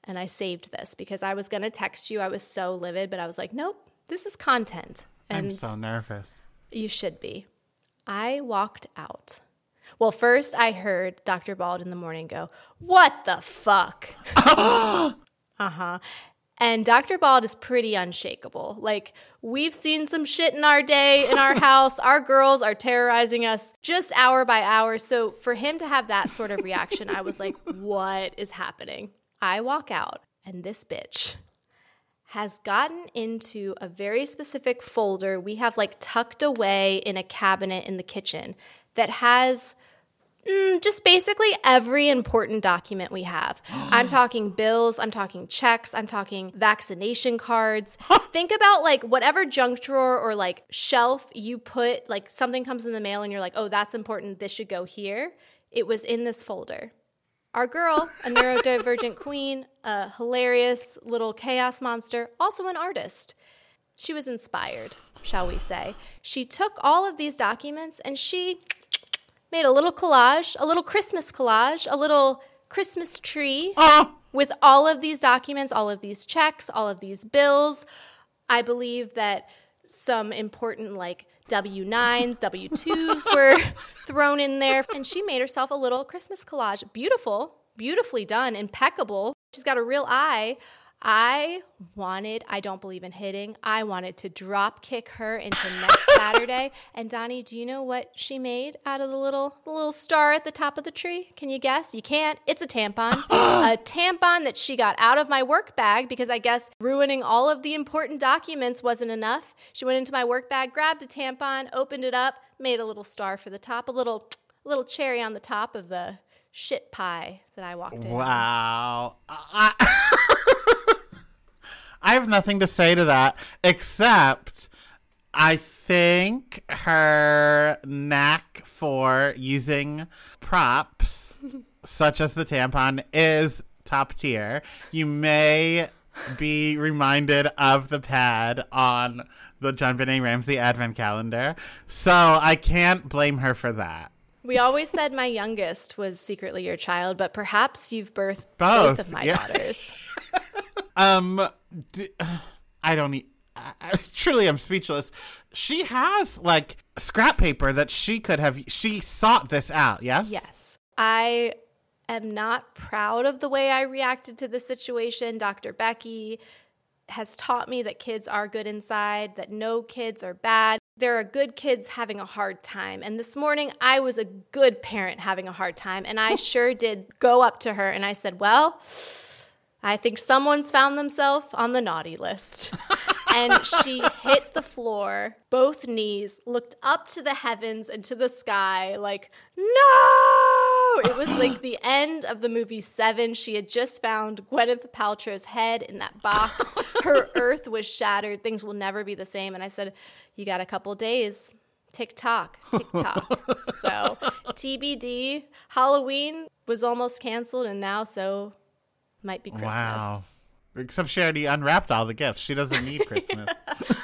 and I saved this because I was going to text you. I was so livid, but I was like, nope, this is content. And I'm so nervous. you should be. I walked out. Well, first I heard Dr. Bald in the morning go, What the fuck? uh huh. And Dr. Bald is pretty unshakable. Like, we've seen some shit in our day in our house. Our girls are terrorizing us just hour by hour. So, for him to have that sort of reaction, I was like, What is happening? I walk out, and this bitch has gotten into a very specific folder we have like tucked away in a cabinet in the kitchen that has mm, just basically every important document we have. I'm talking bills, I'm talking checks, I'm talking vaccination cards. Think about like whatever junk drawer or like shelf you put, like something comes in the mail and you're like, oh, that's important, this should go here. It was in this folder. Our girl, a neurodivergent queen, a hilarious little chaos monster, also an artist. She was inspired, shall we say. She took all of these documents and she made a little collage, a little Christmas collage, a little Christmas tree ah. with all of these documents, all of these checks, all of these bills. I believe that some important like W9s, W2s were thrown in there. And she made herself a little Christmas collage. Beautiful, beautifully done, impeccable. She's got a real eye. I wanted, I don't believe in hitting, I wanted to drop kick her into next Saturday. And Donny, do you know what she made out of the little the little star at the top of the tree? Can you guess? You can't. It's a tampon. a tampon that she got out of my work bag because I guess ruining all of the important documents wasn't enough. She went into my work bag, grabbed a tampon, opened it up, made a little star for the top, a little little cherry on the top of the shit pie that I walked in. Wow. I, I have nothing to say to that except I think her knack for using props, such as the tampon, is top tier. You may be reminded of the pad on the JonBenét Ramsey advent calendar. So I can't blame her for that. We always said my youngest was secretly your child, but perhaps you've birthed both, Both, of my yeah. daughters. Um, d- I don't need. I, I- truly, I'm speechless. She has like scrap paper that she could have. She sought this out. Yes. Yes. I am not proud of the way I reacted to the situation. Dr. Becky has taught me that kids are good inside, that no kids are bad. There are good kids having a hard time. And this morning, I was a good parent having a hard time. And I sure did go up to her and I said, Well, I think someone's found themselves on the naughty list. and she hit the floor, both knees, looked up to the heavens and to the sky, like, no! It was like the end of the movie Seven. She had just found Gwyneth Paltrow's head in that box. Her earth was shattered. Things will never be the same. And I said, You got a couple days. Tick tock, tick tock. so, TBD, Halloween was almost canceled, and now so might be Christmas. Wow. Except she already unwrapped all the gifts. She doesn't need Christmas.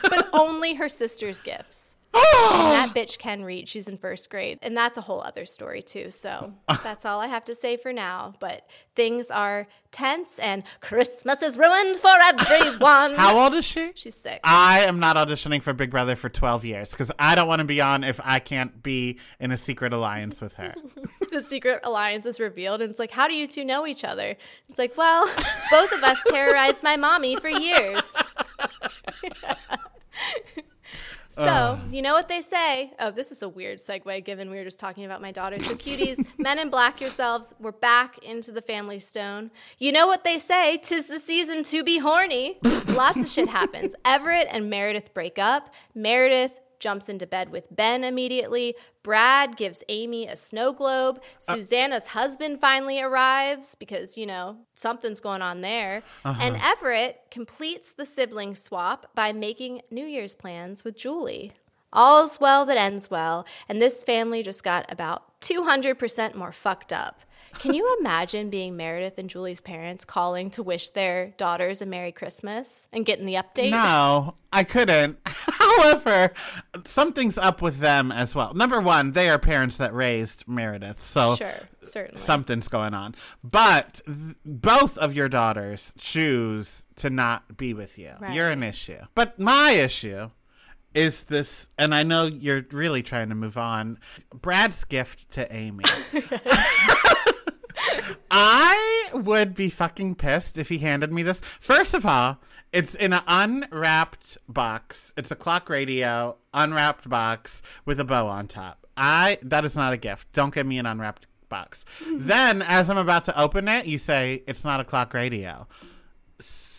but only her sister's gifts. Oh! and that bitch can read. She's in first grade. And that's a whole other story, too. So that's all I have to say for now. But things are tense and Christmas is ruined for everyone. How old is she? She's six. I am not auditioning for Big Brother for 12 years because I don't want to be on if I can't be in a secret alliance with her. the secret alliance is revealed. And it's like, how do you two know each other? It's like, well, both of us terrorized my mommy for years. So, uh. you know what they say? Oh, this is a weird segue given we were just talking about my daughter. So, cuties, men in black yourselves, we're back into the family stone. You know what they say? Tis the season to be horny. Lots of shit happens. Everett and Meredith break up. Meredith jumps into bed with Ben immediately. Brad gives Amy a snow globe. Uh. Susannah's husband finally arrives because, you know, something's going on there. Uh-huh. And Everett completes the sibling swap by making New Year's plans with Julie. All's well that ends well. And this family just got about 200% more fucked up. Can you imagine being Meredith and Julie's parents calling to wish their daughters a Merry Christmas and getting the update? No, I couldn't. However, something's up with them as well. Number one, they are parents that raised Meredith, so Sure, certainly. something's going on. But th- both of your daughters choose to not be with you. Right. You're an issue. But my issue is this, and I know you're really trying to move on. Brad's gift to Amy. I would be fucking pissed if he handed me this. First of all, it's in an unwrapped box. It's a clock radio, unwrapped box with a bow on top. I that is not a gift. Don't give me an unwrapped box. then as I'm about to open it, you say it's not a clock radio. So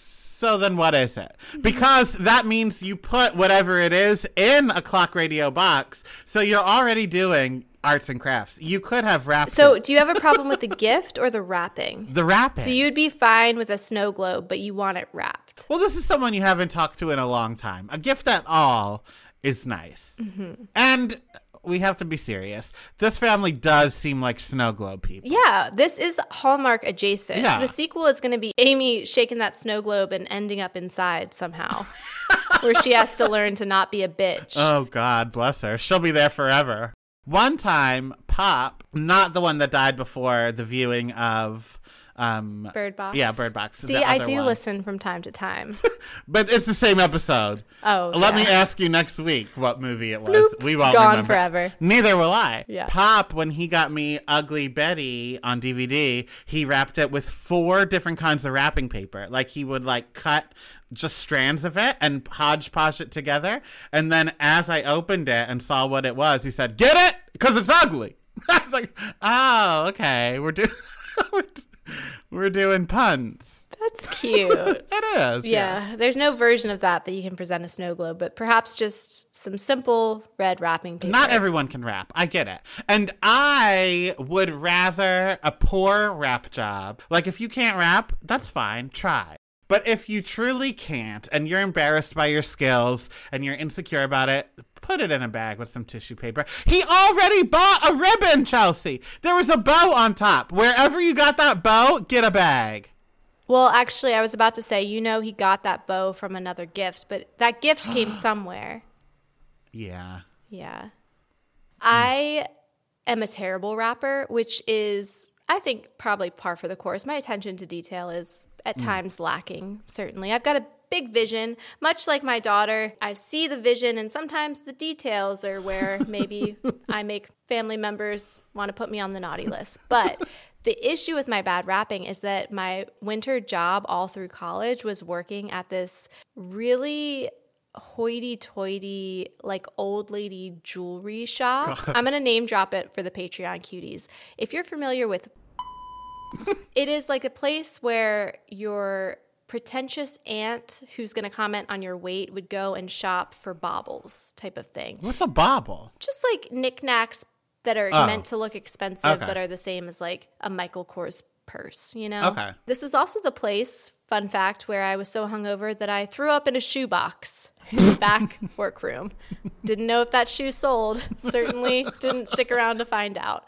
then what is it? Because that means you put whatever it is in a clock radio box. So you're already doing arts and crafts. You could have wrapped So, it. do you have a problem with the gift or the wrapping? the wrapping. So, you'd be fine with a snow globe, but you want it wrapped. Well, this is someone you haven't talked to in a long time. A gift at all is nice. Mm-hmm. And we have to be serious. This family does seem like snow globe people. Yeah, this is Hallmark adjacent. Yeah. The sequel is going to be Amy shaking that snow globe and ending up inside somehow, where she has to learn to not be a bitch. Oh, God bless her. She'll be there forever. One time, Pop, not the one that died before the viewing of. Um, Bird Box. Yeah, Bird Box. See, I do one. listen from time to time. But it's the same episode. Oh, Let me ask you next week what movie it was. Bloop. We won't Gone remember. forever. Neither will I. Yeah. Pop, when he got me Ugly Betty on DVD, he wrapped it with four different kinds of wrapping paper. Like he would like cut just strands of it and hodgepodge it together. And then as I opened it and saw what it was, he said, "Get it? Because it's ugly." I was like, "Oh, okay. We're doing we're, doing puns." That's cute. It is. yeah, there's no version of that that you can present a snow globe, but perhaps just some simple red wrapping paper. Not everyone can rap. I get it. And I would rather a poor rap job. Like, if you can't rap, that's fine. Try. But if you truly can't and you're embarrassed by your skills and you're insecure about it, put it in a bag with some tissue paper. He already bought a ribbon, Chelsea. There was a bow on top. Wherever you got that bow, get a bag. Well, actually, I was about to say, you know, he got that bow from another gift, but that gift came somewhere. Yeah. Yeah. I am a terrible rapper, which is, I think, probably par for the course. My attention to detail is at mm. times lacking, certainly. I've got a big vision, much like my daughter. I see the vision, and sometimes the details are where maybe I make family members want to put me on the naughty list. But the issue with my bad rapping is that my winter job all through college was working at this really hoity toity, like old lady jewelry shop. I'm going to name drop it for the Patreon cuties. If you're familiar with it is like a place where your pretentious aunt who's going to comment on your weight would go and shop for baubles type of thing. What's a bauble? Just like knickknacks that are Oh. meant to look expensive Okay. but are the same as like a Michael Kors purse, you know? Okay. This was also the place, fun fact, where I was so hungover that I threw up in a shoebox in the back workroom. Didn't know if that shoe sold. Certainly didn't stick around to find out.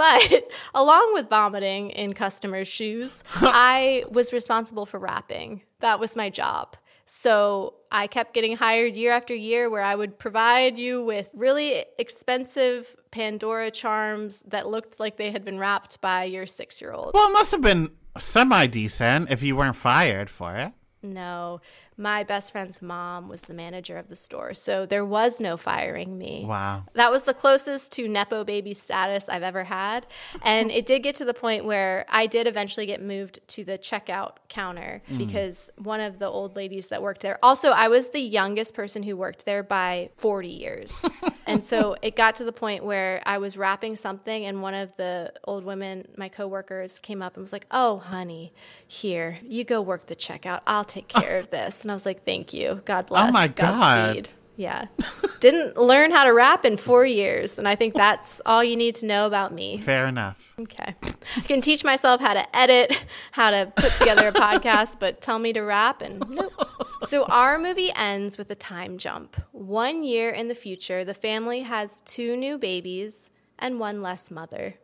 But along with vomiting in customers' shoes, I was responsible for wrapping. That was my job. So I kept getting hired year after year where I would provide you with really expensive Pandora charms that looked like they had been wrapped by your six year old. Well, it must have been semi decent if you weren't fired for it. No, my best friend's mom was the manager of the store, so there was no firing me. Wow. That was the closest to Nepo baby status I've ever had. And it did get to the point where I did eventually get moved to the checkout counter mm. because one of the old ladies that worked there, also, I was the youngest person who worked there by 40 years. and so it got to the point where I was wrapping something, and one of the old women, my coworkers, came up and was like, Oh, honey, here, you go work the checkout. I'll take care of this. And I was like, Thank you. God bless. oh my God. Godspeed. Yeah. Didn't learn how to rap in four years. And I think that's all you need to know about me. Fair enough. Okay. I can teach myself how to edit, how to put together a podcast, but tell me to rap and nope. So our movie ends with a time jump. One year in the future, the family has two new babies and one less mother.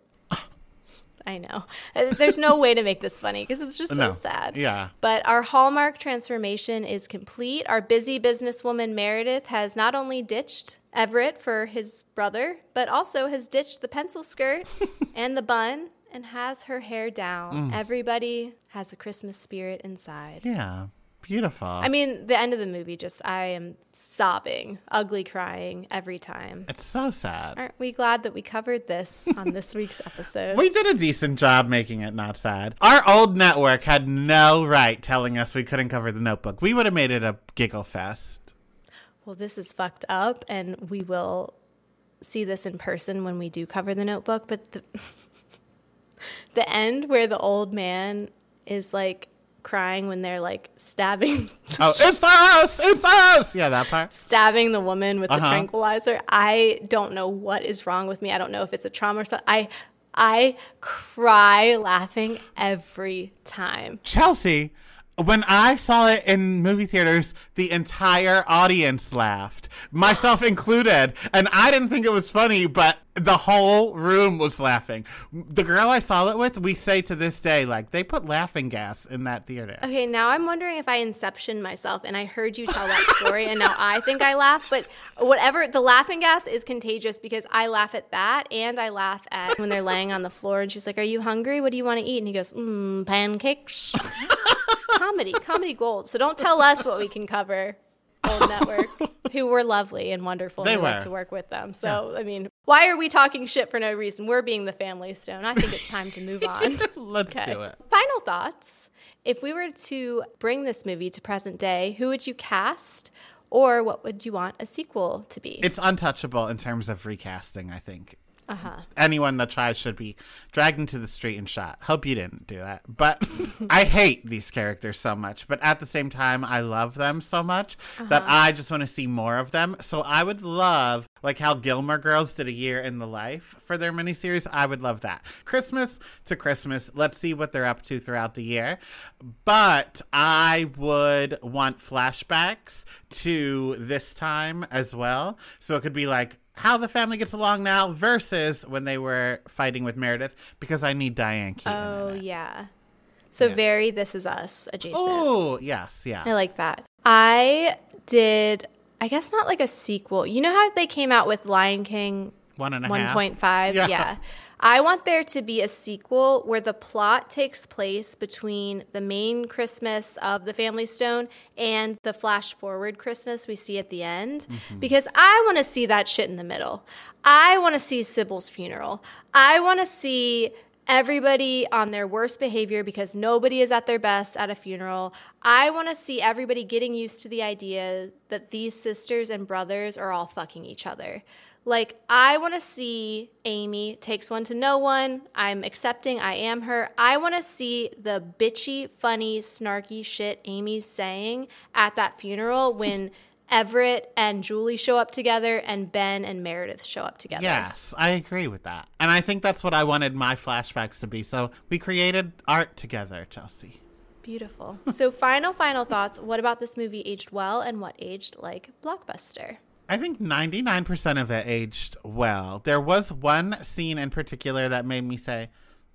I know. Uh, There's no way to make this funny because it's just so sad. Yeah. But our hallmark transformation is complete. Our busy businesswoman Meredith has not only ditched Everett for his brother, but also has ditched the pencil skirt and the bun and has her hair down. Everybody has the Christmas spirit inside. Yeah. Beautiful. I mean, the end of the movie, just I am sobbing, ugly crying every time. it's so sad. Aren't we glad that we covered this on this week's episode? We did a decent job making it not sad. Our old network had no right telling us we couldn't cover the notebook. We would have made it a giggle fest. Well, this is fucked up, and we will see this in person when we do cover the notebook. But the, the end where the old man is like crying when they're like stabbing Oh, it's us! It's us! Yeah, that part. stabbing the woman with the Uh-huh. tranquilizer. I don't know what is wrong with me. I don't know if it's a trauma or something. I I cry laughing every time. Chelsea, when I saw it in movie theaters, the entire audience laughed, myself included. And I didn't think it was funny, but the whole room was laughing. The girl I saw it with, we say to this day, like, they put laughing gas in that theater. Okay, now I'm wondering if I inception myself and I heard you tell that story and now I think I laugh, but whatever, the laughing gas is contagious because I laugh at that and I laugh at when they're laying on the floor and she's like, Are you hungry? What do you want to eat? And he goes, Mmm, pancakes. comedy, comedy gold. So don't tell us what we can cover. Old Network, who were lovely and wonderful. They and we were. to work with them. So, I mean, why are we talking shit for no reason? We're being the family stone. I think it's time to move on. Let's Okay. do it. Final thoughts. If we were to bring this movie to present day, who would you cast or what would you want a sequel to be? It's untouchable in terms of recasting, I think. Uh huh. anyone that tries should be dragged into the street and shot. Hope you didn't do that. But I hate these characters so much. But at the same time, I love them so much that I just want to see more of them. So I would love, like how Gilmore Girls did a year in the life for their miniseries. I would love that. Christmas to Christmas. Let's see what they're up to throughout the year. But I would want flashbacks to this time as well. So it could be like, how the family gets along now versus when they were fighting with Meredith because I need Diane Keaton. Oh, in it. yeah. So, very This Is Us adjacent. Oh, yes, yeah. I like that. I did, I guess not like a sequel. You know how they came out with Lion King one and a half. 1.5? Yeah. Yeah. I want there to be a sequel where the plot takes place between the main Christmas of the Family Stone and the flash forward Christmas we see at the end. Mm-hmm. Because I want to see that shit in the middle. I want to see Sybil's funeral. I want to see everybody on their worst behavior because nobody is at their best at a funeral. I want to see everybody getting used to the idea that these sisters and brothers are all fucking each other. Like, I want to see Amy takes one to no one. I'm accepting, I am her. I want to see the bitchy, funny, snarky shit Amy's saying at that funeral when Everett and Julie show up together and Ben and Meredith show up together. Yes, I agree with that. And I think that's what I wanted my flashbacks to be. So we created art together, Chelsea. Beautiful. So, final, final thoughts. What about this movie aged well and what aged like Blockbuster? I think 99% of it aged well. There was one scene in particular that made me say,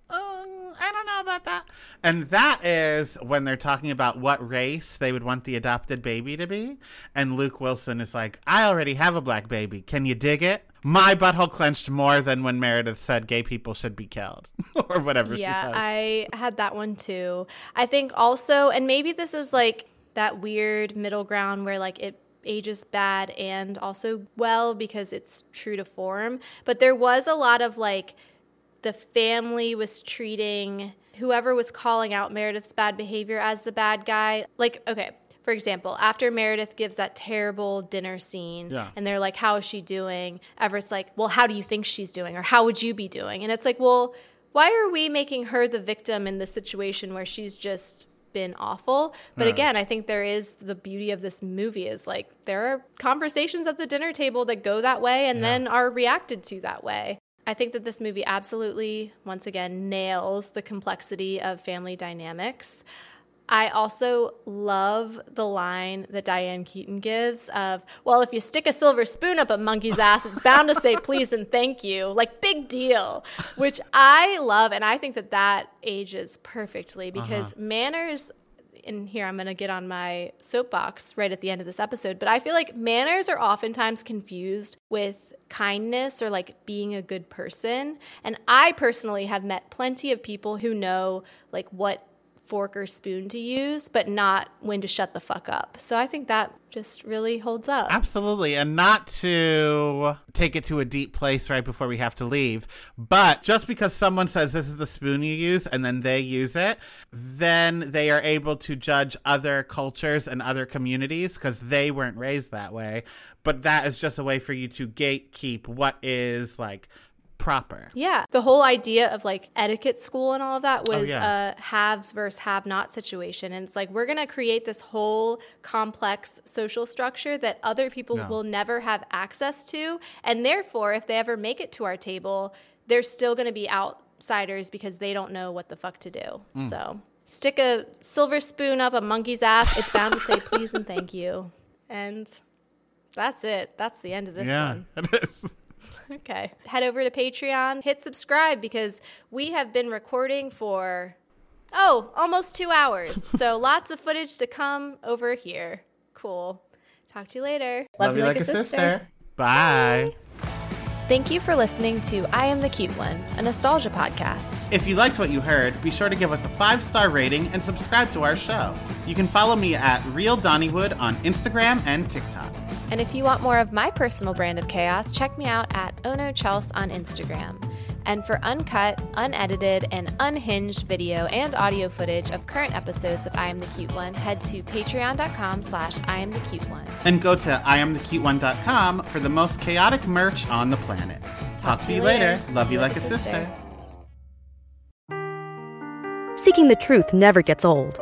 "Uh, I don't know about that. And that is when they're talking about what race they would want the adopted baby to be. And Luke Wilson is like, I already have a black baby. Can you dig it? My butthole clenched more than when Meredith said gay people should be killed or whatever she Yeah. I had that one too. I think also, and maybe this is like that weird middle ground where like it ages bad and also well because it's true to form. But there was a lot of like the family was treating whoever was calling out Meredith's bad behavior as the bad guy. Like, okay, for example, after Meredith gives that terrible dinner scene Yeah. and they're like, How is she doing? Everett's like, Well, how do you think she's doing? Or how would you be doing? And it's like, Well, why are we making her the victim in this situation where she's just been awful. But again, I think there is the beauty of this movie is like there are conversations at the dinner table that go that way and then are reacted to that way. I think that this movie absolutely, once again, nails the complexity of family dynamics. I also love the line that Diane Keaton gives of, well, if you stick a silver spoon up a monkey's ass, it's bound to say please and thank you. Like, big deal, which I love. And I think that that ages perfectly uh-huh. because manners, and here I'm going to get on my soapbox right at the end of this episode, but I feel like manners are oftentimes confused with kindness or like being a good person. And I personally have met plenty of people who know like what fork or spoon to use, but not when to shut the fuck up. So I think that just really holds up. Absolutely. And not to take it to a deep place right before we have to leave, but just because someone says this is the spoon you use and then they use it, then they are able to judge other cultures and other communities because they weren't raised that way. But that is just a way for you to gatekeep what is like proper. Yeah. The whole idea of like etiquette school and all of that was yeah. a haves versus have not situation. And it's like, we're going to create this whole complex social structure that other people No. will never have access to. And therefore, if they ever make it to our table, they're still going to be outsiders because they don't know what the fuck to do. Mm. So stick a silver spoon up a monkey's ass. It's bound to say please and thank you. And that's it. That's the end of this yeah, one. it is. Okay. Head over to Patreon, hit subscribe because we have been recording for, oh, almost two hours. so lots of footage to come over here. Cool. Talk to you later. Love you like a sister. Bye. Thank you for listening to I Am the Cute One, a nostalgia podcast. If you liked what you heard, be sure to give us a five star rating and subscribe to our show. You can follow me at Real Donnywood on Instagram and TikTok. And if you want more of my personal brand of chaos, check me out at Ono Chels on Instagram. And for uncut, unedited, and unhinged video and audio footage of current episodes of I Am the Cute One, head to patreon.com slash I Am the Cute One. And go to IamTheCuteOne.com for the most chaotic merch on the planet. Talk, to you later. Love you like, a sister. Seeking the truth never gets old.